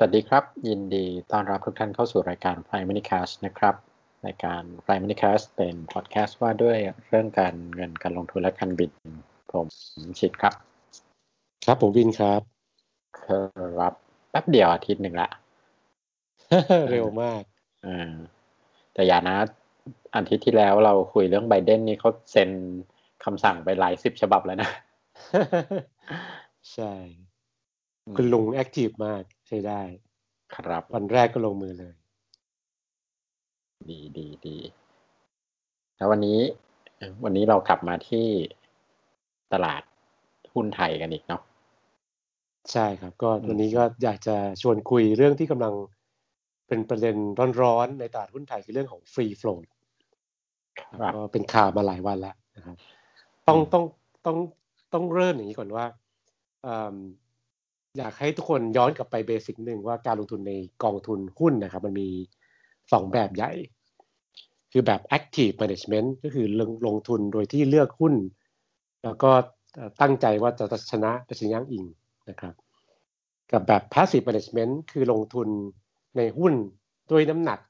สวัสดีครับ ยินดีต้อนรับทุกท่านเข้าสู่รายการ Prime Money Cast นะครับรายการ Prime Money Cast เป็นพอดแคสต์ว่าด้วยเรื่องการเงินการลงทุนและการบิน ผมชิดครับ ครับผมวินครับ ครับแป๊บเดียวอาทิตย์หนึ่งละ เร็วมากอ่าแต่อย่านะอาทิตย์ที่แล้วเราคุยเรื่องไบเดนนี่เขาเซ็นคำสั่งไปหลายสิบฉบับแล้วนะ ใช่ คุณลุงแอคทีฟมากใช้ได้ ครับ วันแรกก็ลงมือเลย ดีดีดีแล้ววันนี้ วันนี้เรากลับมาที่ตลาดหุ้นไทยกันอีกเนาะใช่ครับ ก็วันนี้ก็อยากจะชวนคุยเรื่องที่กำลังเป็นประเด็นร้อนๆในตลาดหุ้นไทยคือเรื่องของฟรีโฟลดก็เป็นข่าวมาหลายวันแล้วนะครับ ต้องต้องต้องต้องเริ่มอย่างนี้ก่อนว่า อยากให้ทุกคนย้อนกลับไปเบสิกหนึ่งว่าการลงทุนในกองทุนหุ้นนะครับ มันมีสองแบบใหญ่ คือแบบ active management ก็คือลงลงทุนโดยที่เลือกหุ้น แล้วก็ตั้งใจว่าจะชนะจะชนะอิงนะครับ กับแบบ passive management คือลงทุนในหุ้นด้วยน้ำหนัก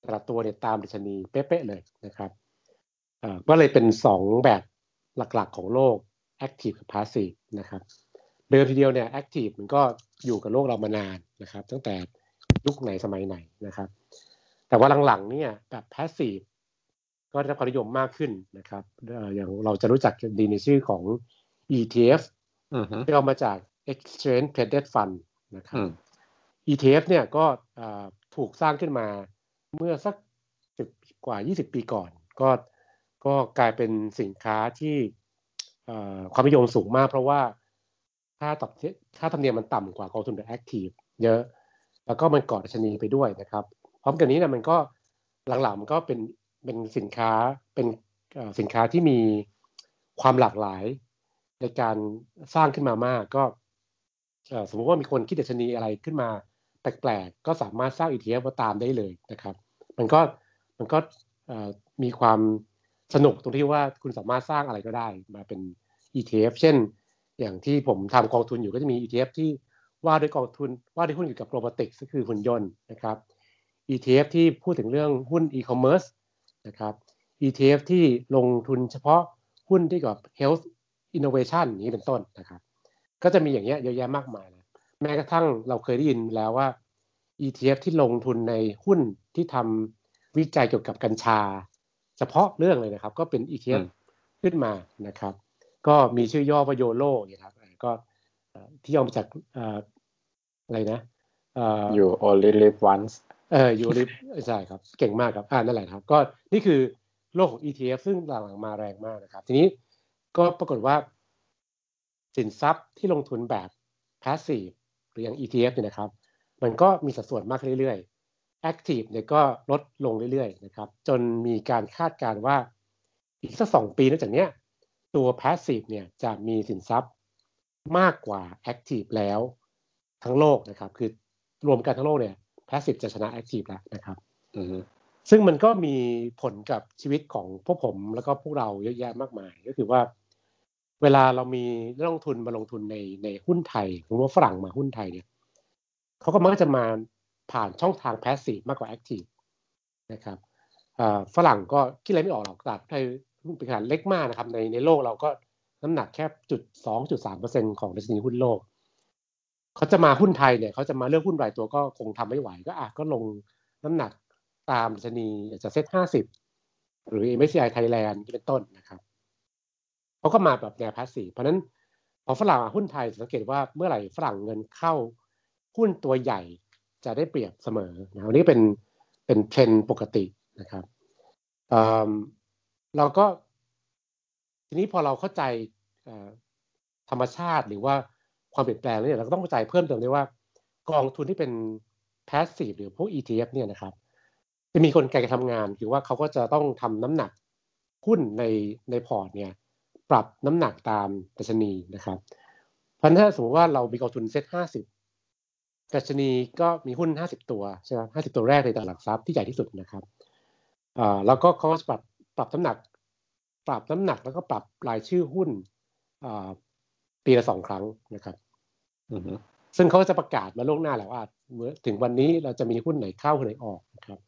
แต่ละตัวเนี่ยตามดัชนีเป๊ะๆเลยนะครับก็เลยเป็นสองแบบหลักๆของโลก active กับ passive นะครับ เดิมทีเดียวเนี่ย active มันก็อยู่กับโลกเรามานานนะครับ ตั้งแต่ยุคไหนสมัยไหนนะครับ แต่ว่าหลังๆเนี่ยแบบ passive ก็ได้รับความนิยมมากขึ้นนะครับอย่างเราจะรู้จักดีในชื่อของ ETF ที่เอามาจาก Exchange Traded Fund นะครับ ETF เนี่ยก็ถูกสร้างขึ้นมาเมื่อสักสิบกว่า 20 ปีก่อน ก็ก็กลายเป็นสินค้าที่ความนิยมสูงมากเพราะว่า ค่าตอบค่าธรรมเนียมมันต่ำกว่ากองทุนแบบ active เยอะ แล้วก็มันกอดดัชนีไปด้วยนะครับ พร้อมกันนี้นะมันก็หลังๆมันก็เป็นเป็นสินค้าเป็นสินค้าที่มีความหลากหลายในการสร้างขึ้นมามากก็สมมติว่ามีคนคิดดัชนีอะไรขึ้นมาแปลกๆ ก็สามารถสร้าง ETF มาตามได้เลยนะครับ มันก็มันก็มีความสนุกตรงที่ว่าคุณสามารถสร้างอะไรก็ได้มาเป็น ETF เช่น อย่างที่ผมทำกองทุนอยู่ก็จะมี ETF ที่ว่าด้วยกองทุนว่าด้วยหุ้นเกี่ยวกับโรบอติกส์ก็คือหุ่นยนต์นะครับ ETF ที่พูดถึงเรื่องหุ้นอีคอมเมิร์ซนะครับ ETF ที่ลงทุนเฉพาะหุ้นที่กับ health innovation นี้เป็นต้นนะครับ ก็จะมีอย่างเงี้ยเยอะแยะมากมายนะแม้กระทั่งเราเคยได้ยินแล้วว่า ETF ที่ลงทุนในหุ้นที่ทำวิจัยเกี่ยวกับกัญชา เฉพาะเรื่องเลยนะครับ ก็เป็น ETF ขึ้นมานะครับ ก็มีชื่อย่อว่าโยโล่นะครับก็ที่ย่อมาจากอะไรนะ you only live once เออ you live ใช่ครับ เก่งมากครับอ่านั่นแหละครับ ก็นี่คือโลกของ ETF ซึ่งหลังๆมาแรงมากนะครับ ทีนี้ก็ปรากฏว่า สินทรัพย์ที่ลงทุนแบบ passive หรืออย่าง ETF เนี่ยนะครับ มันก็มีสัดส่วนมากเรื่อยๆ active เนี่ยก็ลดลงเรื่อยๆนะครับ จนมีการคาดการณ์ว่า อีกสักสองปีนอกจากเนี้ย ตัว passive เนี่ยจะมีสินทรัพย์มากกว่า active แล้วทั้งโลกนะครับ คือรวมกันทั้งโลกเนี่ย passive จะชนะ active แล้วนะครับซึ่งมันก็มีผลกับชีวิตของพวกผมแล้วก็พวกเราเยอะแยะมากมาย ก็คือว่า เวลาเรามีนักลงทุนมาลงทุนในในหุ้นไทยหรือว่าฝรั่งมาหุ้นไทยเนี่ยเขาก็มักจะมาผ่านช่องทาง passive มากกว่า active นะครับฝรั่งก็คิดอะไรไม่ออกหรอกตลาดไทย หุ้นเป็นขนาดเล็กมากนะครับ ในในโลกเราก็น้ำหนักแค่จุดสองจุดสามเปอร์เซ็นของดัชนีหุ้นโลกเขาจะมาหุ้นไทยเนี่ยเขาจะมาเลือกหุ้นรายตัวก็คงทำไม่ไหว ก็อะก็ลงน้ำหนักตามดัชนีอาจจะเซ็ตห้าสิบหรือ MSCI Thailand เป็นต้นนะครับเขาก็มาแบบแนวพาสซีเพราะนั้นพอฝรั่งหุ้นไทยสังเกตว่าเมื่อไหร่ฝรั่งเงินเข้าหุ้นตัวใหญ่จะได้เปรียบเสมอนะวันนี้เป็นเป็นเทรนปกตินะครับ เราก็ทีนี้พอเราเข้าใจธรรมชาติหรือว่าความเปลี่ยนแปลงเนี่ยเราก็ต้องเข้าใจเพิ่มเติมด้วยว่ากองทุนที่เป็น passive หรือพวก ETF เนี่ยนะครับ จะมีคนไกการทำงานคือว่าเขาก็จะต้องทำน้ำหนักหุ้นในในพอร์ตเนี่ยปรับน้ำหนักตามดัชนีนะครับพันถ้าสมมติว่าเรามีกองทุนเซ็ตห้าสิบดัชนีก็มีหุ้นห้าสิบตัวใช่ไหมห้าสิบตัวแรกในตลาดหลักทรัพย์ที่ใหญ่ที่สุดนะครับอ่าแล้วก็เขาจะปรับ ปรับน้ำหนัก ปรับน้ำหนักแล้วก็ปรับรายชื่อหุ้นปีละสองครั้งนะครับซึ่งเขาจะประกาศมาล่วงหน้าแล้วว่าเมื่อถึงวันนี้เราจะมีหุ้นไหนเข้าหุ้นไหนออกนะครับ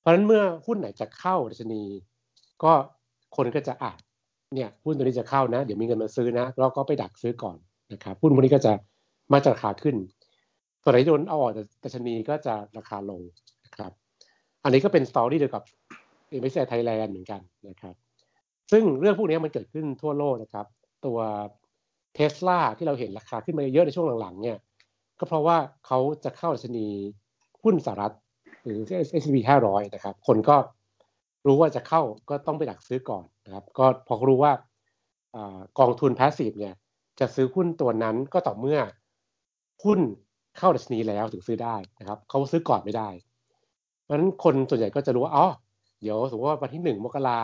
เพราะฉะนั้นเมื่อหุ้นไหนจะเข้าดัชนี ก็คนก็จะอ่านเนี่ยหุ้นตัวนี้จะเข้านะ เดี๋ยวมีเงินมาซื้อนะเราก็ไปดักซื้อก่อนนะครับหุ้นพวกนี้ก็จะมาจะราคาขึ้นส่วนไหนโดนเอาออกดัชนีก็จะราคาลงนะครับ อันนี้ก็เป็น story เดียวกับ เอเมไทยแลนด์เหมือนกันนะครับ ซึ่งเรื่องพวกนี้มันเกิดขึ้นทั่วโลกนะครับ ตัวเทสลาที่เราเห็นราคาขึ้นมาเยอะในช่วงหลังๆ เนี่ย ก็เพราะว่าเขาจะเข้าดัชนีหุ้นสหรัฐหรือ S&P 500 นะครับ คนก็รู้ว่าจะเข้าก็ต้องไปดักซื้อก่อนนะครับ ก็พอรู้ว่ากองทุน passive เนี่ย จะซื้อหุ้นตัวนั้นก็ต่อเมื่อหุ้นเข้าดัชนีแล้วถึงซื้อได้นะครับเขาซื้อก่อนไม่ได้เพราะฉะนั้นคนส่วนใหญ่ก็จะรู้ว่าอ๋อ เดี๋ยวสมมติว่าวันที่หนึ่งมกรา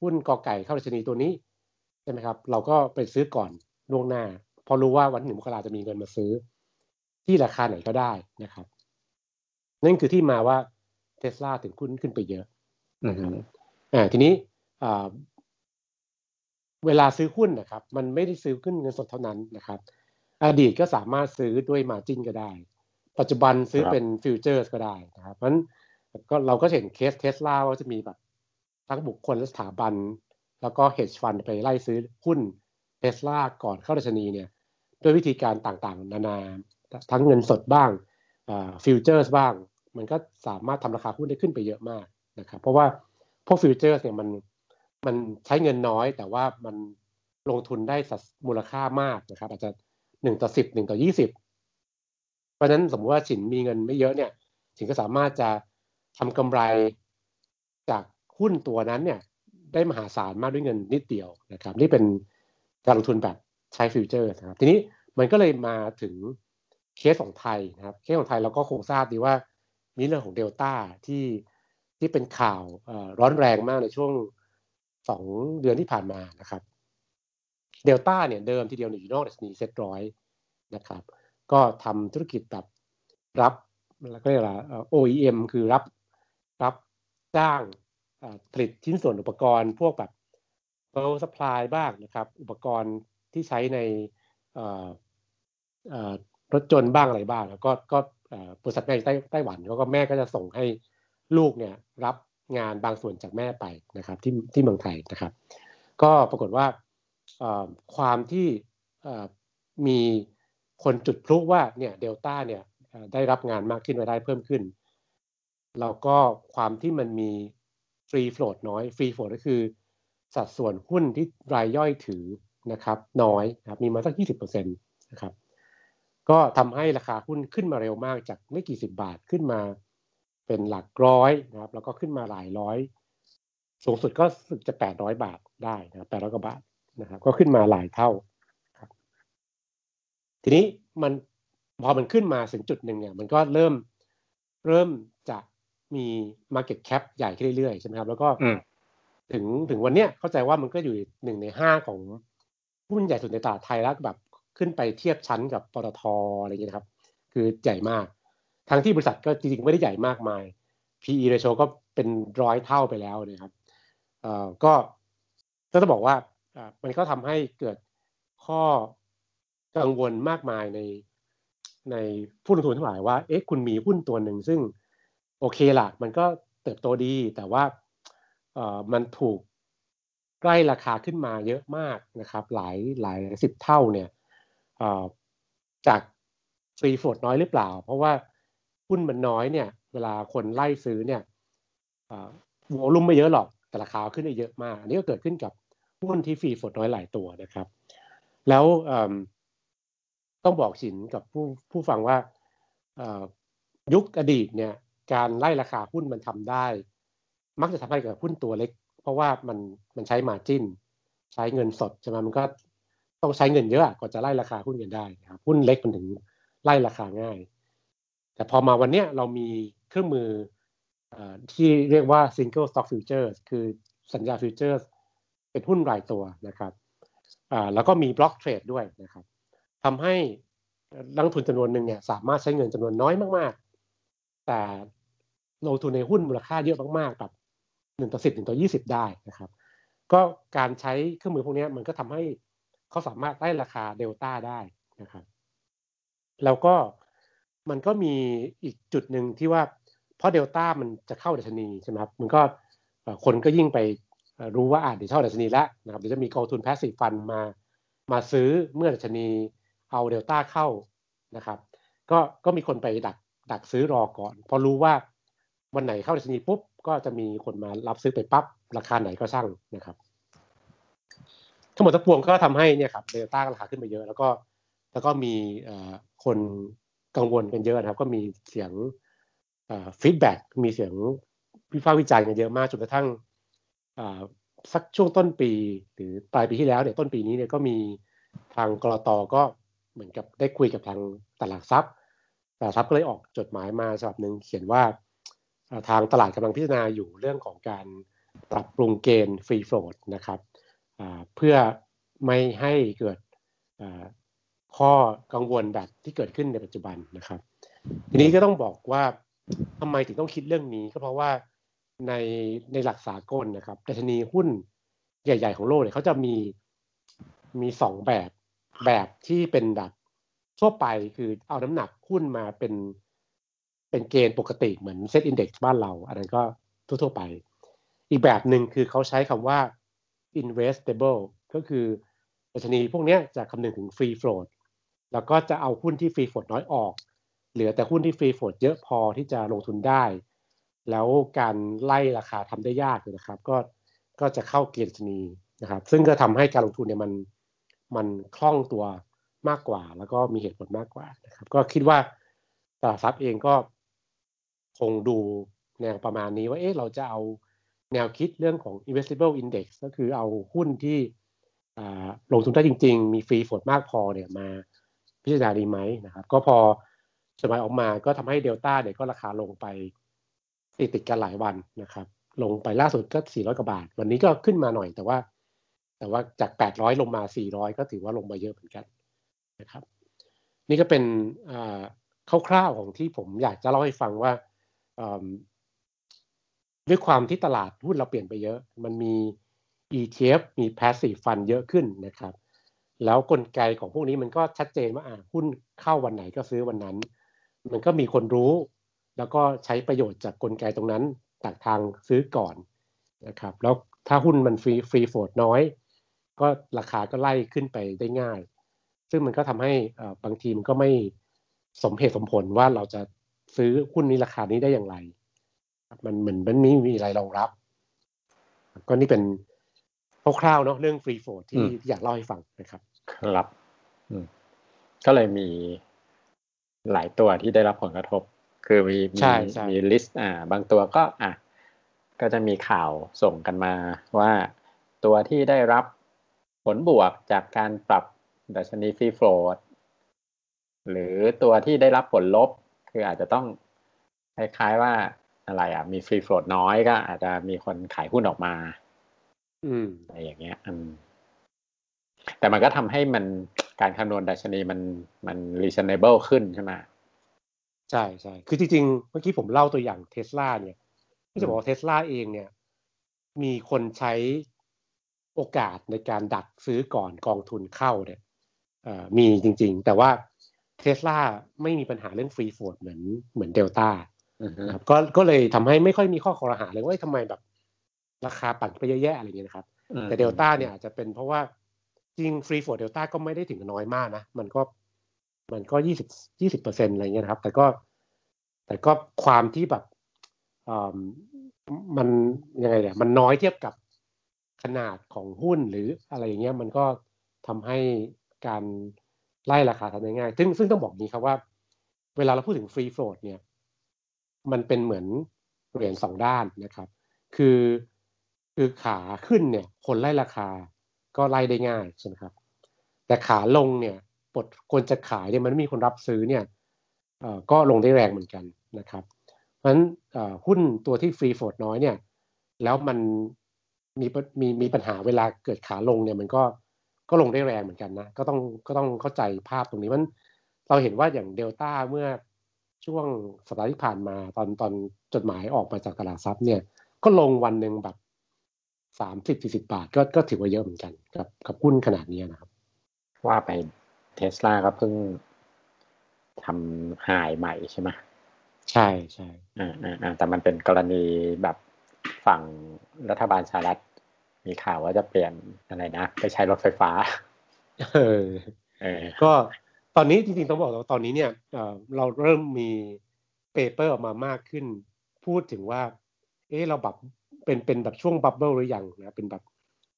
หุ้นกอไก่เข้าดัชนีตัวนี้ใช่ไหมครับ เราก็ไปซื้อก่อนล่วงหน้า พอรู้ว่าวันที่หนึ่งมกราจะมีเงินมาซื้อ ที่ราคาไหนก็ได้นะครับ นั่นคือที่มาว่าเทสลาถึงขึ้นขึ้นไปเยอะอ่าทีนี้เวลาซื้อหุ้นนะครับ มันไม่ได้ซื้อเป็นเงินสดเท่านั้นนะครับ อดีตก็สามารถซื้อด้วย margin ก็ได้ ปัจจุบันซื้อเป็น futures ก็ได้นะครับเพราะฉะนั้น ก็เราก็เห็นเคสเทสลาว่าจะมีแบบ ทั้งบุคคลและสถาบัน แล้วก็ hedge fund ไปไล่ซื้อหุ้นเทสลาก่อนเข้าดัชนีเนี่ย ด้วยวิธีการต่างๆ นานาทั้งเงินสดบ้าง futures บ้าง มันก็สามารถทำราคาหุ้นได้ขึ้นไปเยอะมากนะครับ เพราะว่าพวก futures เนี่ยมันมันใช้เงินน้อย แต่ว่ามันลงทุนได้สัดมูลค่ามากนะครับ อาจจะหนึ่งต่อสิบหนึ่งต่อยี่สิบเพราะฉะนั้นสมมติว่าสินมีเงินไม่เยอะเนี่ยสินก็สามารถจะ ทำกำไรจากหุ้นตัวนั้นเนี่ยได้มหาศาลมากด้วยเงินนิดเดียวนะครับนี่เป็นการลงทุนแบบใช้ future นะครับทีนี้มันก็เลยมาถึงเคสของไทยนะครับเคสของไทยเราก็คงทราบดีว่ามีเรื่องของเดลต้าที่ที่เป็นข่าวร้อนแรงมากในช่วงสองเดือนที่ผ่านมานะครับเดลต้าเนี่ยเดิมทีเดียวอยู่นอกดัชนีเซ็ตร้อยนะครับก็ทำธุรกิจแบบรับแล้วก็เรียกว่า OEM คือรับ รับจ้างผลิตชิ้นส่วนอุปกรณ์ พวกแบบ power supply บ้างนะครับ อุปกรณ์ที่ใช้ในรถยนต์บ้างอะไรบ้าง แล้วก็ก็บริษัทแม่ไต้ไต้หวันเขาก็แม่ก็จะส่งให้ลูกเนี่ยรับงานบางส่วนจากแม่ไปนะครับที่ที่เมืองไทยนะครับ ก็ปรากฏว่าความที่มีคนจุดพลุว่าเนี่ยเดลต้าเนี่ยได้รับงานมากขึ้นรายได้เพิ่มขึ้น แล้วก็ความที่มันมี free float น้อย free float ก็คือ สัดส่วนหุ้นที่รายย่อยถือนะครับ น้อยนะครับมีมาสักยี่สิบเปอร์เซ็นตนะครับ ก็ทำให้ราคาหุ้นขึ้นมาเร็วมากจากไม่กี่สิบบาทขึ้นมาเป็นหลักร้อยนะครับ แล้วก็ขึ้นมาหลายร้อย สูงสุดก็สึกจะแปดร้อยบาทได้นะครับแปดร้อยกว่าบาทนะครับ ก็ขึ้นมาหลายเท่าครับ ทีนี้มันพอมันขึ้นมาถึงจุดหนึ่งเนี่ย มันก็เริ่มเริ่ม มี Market Cap ใหญ่ขึ้นเรื่อยๆใช่ไหมครับ แล้วก็ถึงถึงวันเนี้ยเข้าใจว่ามันก็อยู่หนึ่งในห้าของหุ้นใหญ่สุดในตลาดไทยแล้วแบบขึ้นไปเทียบชั้นกับปตทอะไรอย่างเงี้ยครับ คือใหญ่มาก ทั้งที่บริษัทก็จริงๆ ไม่ได้ใหญ่มากมาย PE ratio ก็เป็นร้อยเท่าไปแล้วนะครับเอ่อก็ก็ต้องบอกว่าอ่ามันก็ทำให้เกิดข้อกังวลมากมายในในผู้ลงทุนทั้งหลายว่า เอ๊ะ คุณมีหุ้นตัวหนึ่งซึ่ง โอเคละมันก็เติบโตดีแต่ว่าเอ่อมันถูกใกล้ราคาขึ้นมาเยอะมากนะครับ หลายหลายสิบเท่าเนี่ยเอ่อจากฟรีโฟดน้อยหรือเปล่า เพราะว่าหุ้นมันน้อยเนี่ย เวลาคนไล่ซื้อเนี่ยโวลุ่มไม่เยอะหรอกแต่ราคาขึ้นได้เยอะมาก อันนี้ก็เกิดขึ้นกับหุ้นที่ฟรีโฟดน้อยหลายตัวนะครับ แล้วต้องบอกสินกับผู้ผู้ฟังว่ายุคอดีตเนี่ย การไล่ราคาหุ้นมันทำได้ มักจะทำให้กับหุ้นตัวเล็ก เพราะว่ามันมันใช้มาจิ้น ใช้เงินสดใช่ไหมมันก็ต้องใช้เงินเยอะกว่าจะไล่ราคาหุ้นกันได้ครับหุ้นเล็กมันถึงไล่ราคาง่าย แต่พอมาวันเนี้ยเรามีเครื่องมืออที่เรียกว่า single stock futures คือสัญญา futures เป็นหุ้นรายตัวนะครับแล้วก็มีบล็อกเทรดด้วยนะครับทำให้นักทุนจำนวนหนึ่งเนี่ยสามารถใช้เงินจำนวนน้อยมาก แต่ลงทุนในหุ้นมูลค่าเยอะมากๆแบบหนึ่งต่อสิบหนึ่งต่อยี่สิบได้นะครับ ก็การใช้เครื่องมือพวกนี้มันก็ทำให้เขาสามารถไล่ราคาเดลต้าได้นะครับแล้วก็มันก็มีอีกจุดหนึ่งที่ว่าเพราะเดลต้ามันจะเข้าดัชนีใช่ไหมครับมันก็คนก็ยิ่งไปรู้ว่าอาจจะเข้าดัชนีแล้วนะครับเดี๋ยวจะมีกองทุนแพสซีฟฟันมามาซื้อเมื่อดัชนีเอาเดลต้าเข้านะครับ ก็ก็มีคนไปดัก ดักซื้อรอก่อน พอรู้ว่าวันไหนเข้าดัชนีปุ๊บ ก็จะมีคนมารับซื้อไปปั๊บราคาไหนก็ช่างนะครับ ทั้งหมดทั้งปวงก็ทำให้เนี่ยครับเดลต้าราคาขึ้นไปเยอะ แล้วก็แล้วก็มีคนกังวลกันเยอะนะครับ ก็มีเสียงฟีดแบ็กมีเสียงวิพากษ์วิจารณ์กันเยอะมากจนกระทั่งสักช่วงต้นปี หรือปลายปีที่แล้วเนี่ยต้นปีนี้เนี่ยก็มีทางกรตก็เหมือนกับได้คุยกับทางตลาดทรัพย์ ตลาดทรัพย์ก็เลยออกจดหมายมาฉบับหนึ่งเขียนว่าทางตลาดกำลังพิจารณาอยู่เรื่องของการปรับปรุงเกณฑ์ฟรีโฟลดนะครับเพื่อไม่ให้เกิดข้อกังวลแบบที่เกิดขึ้นในปัจจุบันนะครับ ทีนี้ก็ต้องบอกว่าทำไมถึงต้องคิดเรื่องนี้ก็เพราะว่าในในหลักสากลนะครับดัชนีหุ้นใหญ่ ๆ ของโลกเนี่ยเขาจะมีมีสองแบบแบบที่เป็นแบบ ทั่วไปคือเอาน้ำหนักหุ้นมาเป็นเป็นเกณฑ์ปกติเหมือนเซตอินดี x บ้านเรา อันนั้นก็ทั่วๆไป อีกแบบหนึ่งคือเขาใช้คำว่า investable ก็คือดัชนีพวกนี้จะคำนึงถึง free float แล้วก็จะเอาหุ้นที่ free float น้อยออก เหลือแต่หุ้นที่ free float เยอะพอที่จะลงทุนได้ แล้วการไล่ราคาทำได้ยากนะครับ ก็ก็จะเข้าเกณฑ์ดัชนีนะครับ ซึ่งก็ทำให้การลงทุนเนี่ยมันมันคล่องตัว มากกว่า แล้วก็มีเหตุผลมากกว่านะครับ ก็คิดว่าตลาดทรัพย์เองก็คงดูแนวประมาณนี้ว่าเอ๊ะเราจะเอาแนวคิดเรื่องของ investable index ก็คือเอาหุ้นที่ลงทุนได้จริง ๆ มีฟรีโฟดมากพอเนี่ยมาพิจารณาดีไหมนะครับ ก็พอสมัยออกมาก็ทำให้เดลต้าเนี่ยก็ราคาลงไปติดติดกันหลายวันนะครับ ลงไปล่าสุดก็ 400 กว่าบาท วันนี้ก็ขึ้นมาหน่อยแต่ว่า แต่ว่าจาก 800 ลงมา 400 ก็ถือว่าลงมาเยอะเหมือนกัน นะครับ นี่ก็เป็นคร่าวๆของที่ผมอยากจะเล่าให้ฟังว่าด้วยความที่ตลาดหุ้นเราเปลี่ยนไปเยอะ มันมี ETF มี passive fund เยอะขึ้นนะครับ แล้วกลไกของพวกนี้มันก็ชัดเจนว่าอ่าหุ้นเข้าวันไหนก็ซื้อวันนั้น มันก็มีคนรู้ แล้วก็ใช้ประโยชน์จากกลไกตรงนั้นตักทางซื้อก่อนนะครับ แล้วถ้าหุ้นมันฟรีฟรีโฟดน้อย ก็ราคาก็ไล่ขึ้นไปได้ง่าย ซึ่งมันก็ทำให้บางทีมันก็ไม่สมเหตุสมผลว่าเราจะซื้อหุ้นนี้ราคานี้ได้อย่างไร มันเหมือนมันไม่มีอะไรรองรับ ก็นี่เป็นคร่าวๆเนาะเรื่องฟรีโฟดที่อยากเล่าให้ฟังนะครับ ครับก็เลยมีหลายตัวที่ได้รับผลกระทบ คือมีมีมีลิสต์อ่า บางตัวก็อะก็จะมีข่าวส่งกันมาว่าตัวที่ได้รับผลบวกจากการปรับ ดัชนี free float หรือตัวที่ได้รับผลลบ คืออาจจะต้องคล้ายๆว่าอะไรอะ มี free float น้อยก็อาจจะมีคนขายหุ้นออกมา อืมอะไรอย่างเงี้ย อืม แต่มันก็ทำให้มันการคำนวณดัชนีมันมัน reasonable ขึ้นใช่ไหมใช่ใช่คือจริงๆ เมื่อกี้ผมเล่าตัวอย่างเทสลาเนี่ยที่จะบอกว่าเทสลาเองเนี่ย มีคนใช้โอกาสในการดักซื้อก่อนกองทุนเข้าเนี่ย มีจริง ๆ แต่ว่าเทสลาไม่มีปัญหาเรื่องฟรีโฟดเหมือนเหมือนเดลต้าครับก็ก็เลยทำให้ไม่ค่อยมีข้อคอรหาเลยว่าทำไมแบบ ราคาปั่นไปเยอะแยะอะไรเงี้ยนะครับ แต่เดลต้าเนี่ยอาจจะเป็นเพราะว่าจริงฟรีโฟดเดลต้าก็ไม่ได้ถึงน้อยมากนะ มันก็มันก็ยี่สิบยี่สิบเปอร์เซ็นอะไรเงี้ยครับ แต่ก็ แต่ก็ความที่แบบมันยังไงเนี่ยมันน้อยเทียบกับขนาดของหุ้นหรืออะไรอย่างเงี้ยมันก็ทำให้ การไล่ราคาทำได้ง่าย ซึ่งซึ่งต้องบอกนี้ครับว่า เวลาเราพูดถึงฟรีโฟลดเนี่ย มันเป็นเหมือนเหรียญสองด้านนะครับ คือคือขาขึ้นเนี่ย คนไล่ราคาก็ไล่ได้ง่ายใช่ไหมครับ แต่ขาลงเนี่ยปดคนจะขายเนี่ยมันไม่มีคนรับซื้อเนี่ยก็ลงได้แรงเหมือนกันนะครับ เพราะฉะนั้นหุ้นตัวที่ฟรีโฟลดน้อยเนี่ย แล้วมันมีมีมีปัญหาเวลาเกิดขาลงเนี่ยมันก็ ก็ลงได้แรงเหมือนกันนะ ก็ต้องก็ต้องเข้าใจภาพตรงนี้มันเราเห็นว่าอย่างเดลต้าเมื่อช่วงสัปดาห์ที่ผ่านมาตอนตอนจดหมายออกมาจากตลาดทรัพย์เนี่ย ก็ลงวันหนึ่งแบบสามสิบสี่สิบาทก็ก็ถือว่าเยอะเหมือนกันกับกับหุ้นขนาดนี้นะครับ ว่าไปเทสลาก็เพิ่งทำ high ใหม่ใช่ไหมใช่ใช่อ่าอ่าแต่มันเป็นกรณีแบบฝั่งรัฐบาลสหรัฐ มีข่าวว่าจะเปลี่ยนอะไรนะ ไปใช้รถไฟฟ้าเออเออก็ตอนนี้จริงๆต้องบอกว่าตอนนี้เนี่ยเราเริ่มมี paper ออกมามากขึ้น พูดถึงว่า เออเราแบบเป็นเป็นแบบช่วงบับเบิลหรือยังนะเป็นแบบ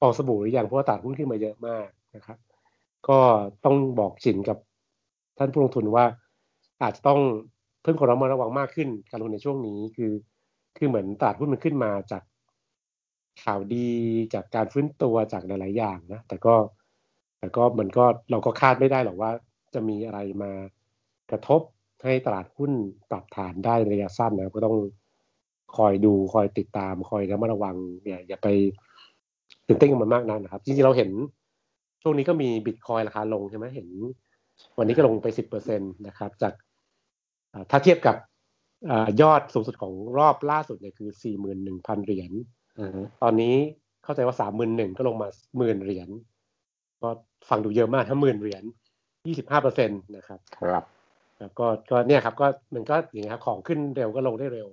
ฟองสบู่หรือยังเพราะว่าตลาดหุ้นขึ้นมาเยอะมากนะครับ ก็ต้องบอกสินกับท่านผู้ลงทุนว่า อาจจะต้องเพิ่มความระมัดระวังมากขึ้นการลงในช่วงนี้คือ คือเหมือนตลาดหุ้นมันขึ้นมาจาก ข่าวดีจากการฟื้นตัวจากหลาย ๆ อย่างนะ แต่ก็แต่ก็มันก็เราก็คาดไม่ได้หรอกว่า จะมีอะไรมากระทบให้ตลาดหุ้นปรับฐานได้ระยะสั้นนะก็ต้องคอยดูคอยติดตามคอยระมัดระวังเนี่ยอย่าไปตื่นเต้นกับมันมากนักนะครับจริงๆเราเห็นช่วงนี้ก็มีบิตคอยราคาลงใช่ไหมเห็น วันนี้ก็ลงไปสิบเปอร์เซ็นตนะครับ จากถ้าเทียบกับยอดสูงสุดของรอบล่าสุดเนี่ยคือสี่หมื่นหนึ่งพันเหรียญ ตอนนี้เข้าใจว่าสามหมื่นหนึ่งก็ลงมาหมื่นเหรียญก็ฟังดูเยอะมากถ้าหมื่นเหรียญยี่สิบห้าเปอร์เซ็นตนะครับ ครับก็ก็เนี่ยครับก็มันก็อย่างนี้ครับของขึ้นเร็วก็ลงได้เร็ว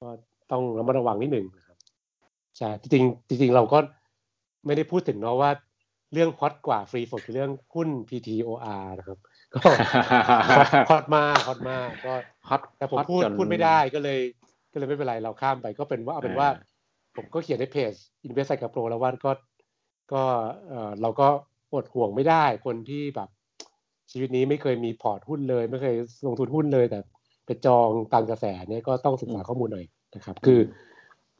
ก็ต้องระมัดระวังนิดหนึ่งนะครับใช่จริงจริงเราก็ไม่ได้พูดถึงเนาะว่าเรื่องฮอตกว่าฟรีโฟคือเรื่องหุ้น PTOR นะครับ ก็ฮอตมากฮอตมากก็ฮอตแต่ผมพูดพูดไม่ได้ก็เลย ก็เลยไม่เป็นไรเราข้ามไป ก็เป็นว่าเอาเป็นว่า ผมก็เขียนในเพจ Invest กับโปรแล้วว่าก็ก็เออเราก็อดห่วงไม่ได้คนที่แบบชีวิตนี้ไม่เคยมีพอร์ตหุ้นเลย ไม่เคยลงทุนหุ้นเลย แต่ไปจองตามกระแสเนี่ยก็ต้องศึกษาข้อมูลหน่อยนะครับ คือ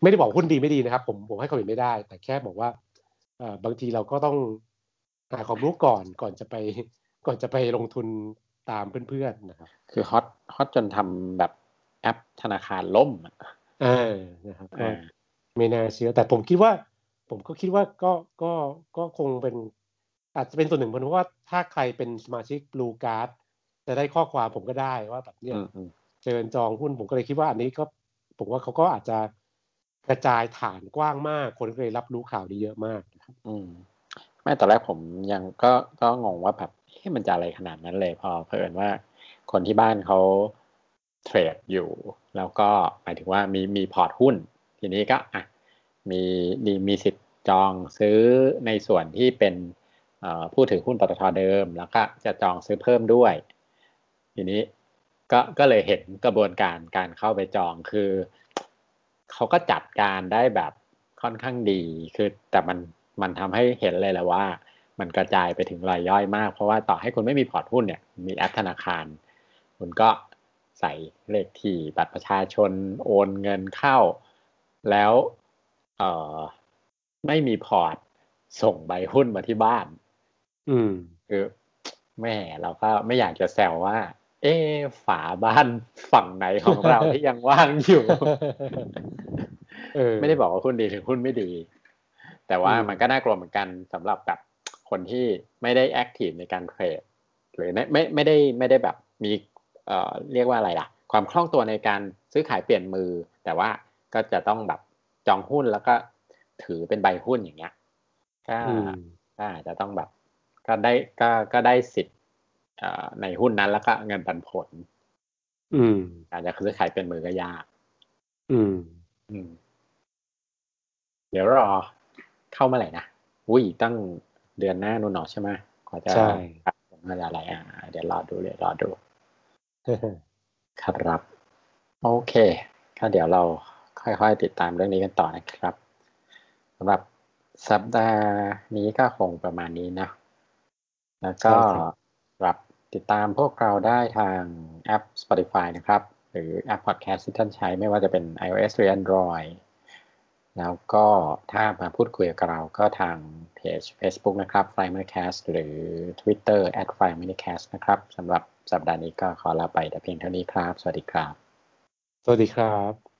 ไม่ได้บอกหุ้นดีไม่ดีนะครับ ผมผมให้ความเห็นไม่ได้ แต่แค่บอกว่าบางทีเราก็ต้องหาความรู้ก่อนก่อนจะไป ก่อนจะไปลงทุนตามเพื่อนๆนะครับ คือ hot hot จนทำแบบแอปธนาคารล่มเออนะครับก็ ไม่น่าเชื่อ แต่ผมคิดว่า ผมก็คิดว่าก็ก็ก็คงเป็นอาจจะเป็นส่วนหนึ่งเพราะว่าถ้าใครเป็นสมาชิกบลูการ์ดจะได้ข้อความผมก็ได้ว่าแบบเนี้ยเชิญจองหุ้นผมก็เลยคิดว่าอันนี้ก็ผมว่าเขาก็อาจจะกระจายฐานกว้างมาก คนก็เลยรับรู้ข่าวนี้เยอะมากอืมไม่ตอนแรกผมยังก็ก็งงว่าแบบเฮ้มันจะอะไรขนาดนั้นเลยพอเพิ่นว่า คนที่บ้านเขาเทรดอยู่ แล้วก็หมายถึงว่ามีมีพอร์ตหุ้น ทีนี้ก็อะมีมีมีสิทธิ์จองซื้อในส่วนที่เป็นผู้ถือหุ้นปตทเดิม แล้วก็จะจองซื้อเพิ่มด้วย ทีนี้ก็ก็เลยเห็นกระบวนการการเข้าไปจองคือเขาก็จัดการได้แบบค่อนข้างดี คือแต่มันมันทำให้เห็นเลยแหละว่า มันกระจายไปถึงรายย่อยมาก เพราะว่าต่อให้คุณไม่มีพอร์ตหุ้นเนี่ยมีแอปธนาคาร คุณก็ใส่เลขที่บัตรประชาชนโอนเงินเข้า แล้วเออไม่มีพอร์ตส่งใบหุ้นมาที่บ้าน อืมคือแม่เราก็ไม่อยากจะแซวว่า เอ๊ฝาบ้านฝั่งไหนของเราที่ยังว่างอยู่เออไม่ได้บอกว่าหุ้นดีหรือหุ้นไม่ดี แต่ว่ามันก็น่ากลัวเหมือนกันสำหรับแบบคนที่ไม่ได้แอคทีฟในการเทรดหรือไม่ไม่ไม่ได้ไม่ได้แบบมีเอ่อเรียกว่าอะไรล่ะ ความคล่องตัวในการซื้อขายเปลี่ยนมือ แต่ว่า ก็จะต้องแบบจองหุ้นแล้วก็ถือเป็นใบหุ้นอย่างเงี้ยก็ก็อาจจะต้องแบบ ก็ได้ก็ก็ได้สิทธิ์ในหุ้นนั้นแล้วก็เงินปันผล อืม อาจจะซื้อขายเป็นมือก็ยากอืม อืม เดี๋ยวรอเข้ามาไหร่นะอุ้ยตั้งเดือนหน้านู่นหนอใช่ไหมกว่าจะใช่มาอะไรอ่าเดี๋ยวรอดูเลยรอดู ครับ โอเคก็เดี๋ยวเรา ค่อยๆติดตามเรื่องนี้กันต่อนะครับสำหรับสัปดาห์นี้ก็คงประมาณนี้นะ แล้วก็รับติดตามพวกเราได้ทางแอป Spotify นะครับ หรือแอป Podcast ที่ท่านใช้ไม่ว่าจะเป็น iOS หรือ Android แล้วก็ถ้ามาพูดคุยกับเราก็ทางเพจ Facebook นะครับ f l y m a n c a s t หรือ Twitter at f l y m a n c a s t นะครับสำหรับสัปดาห์นี้ก็ขอลาไปแต่เพียงเท่านี้ครับ สวัสดีครับ สวัสดีครับ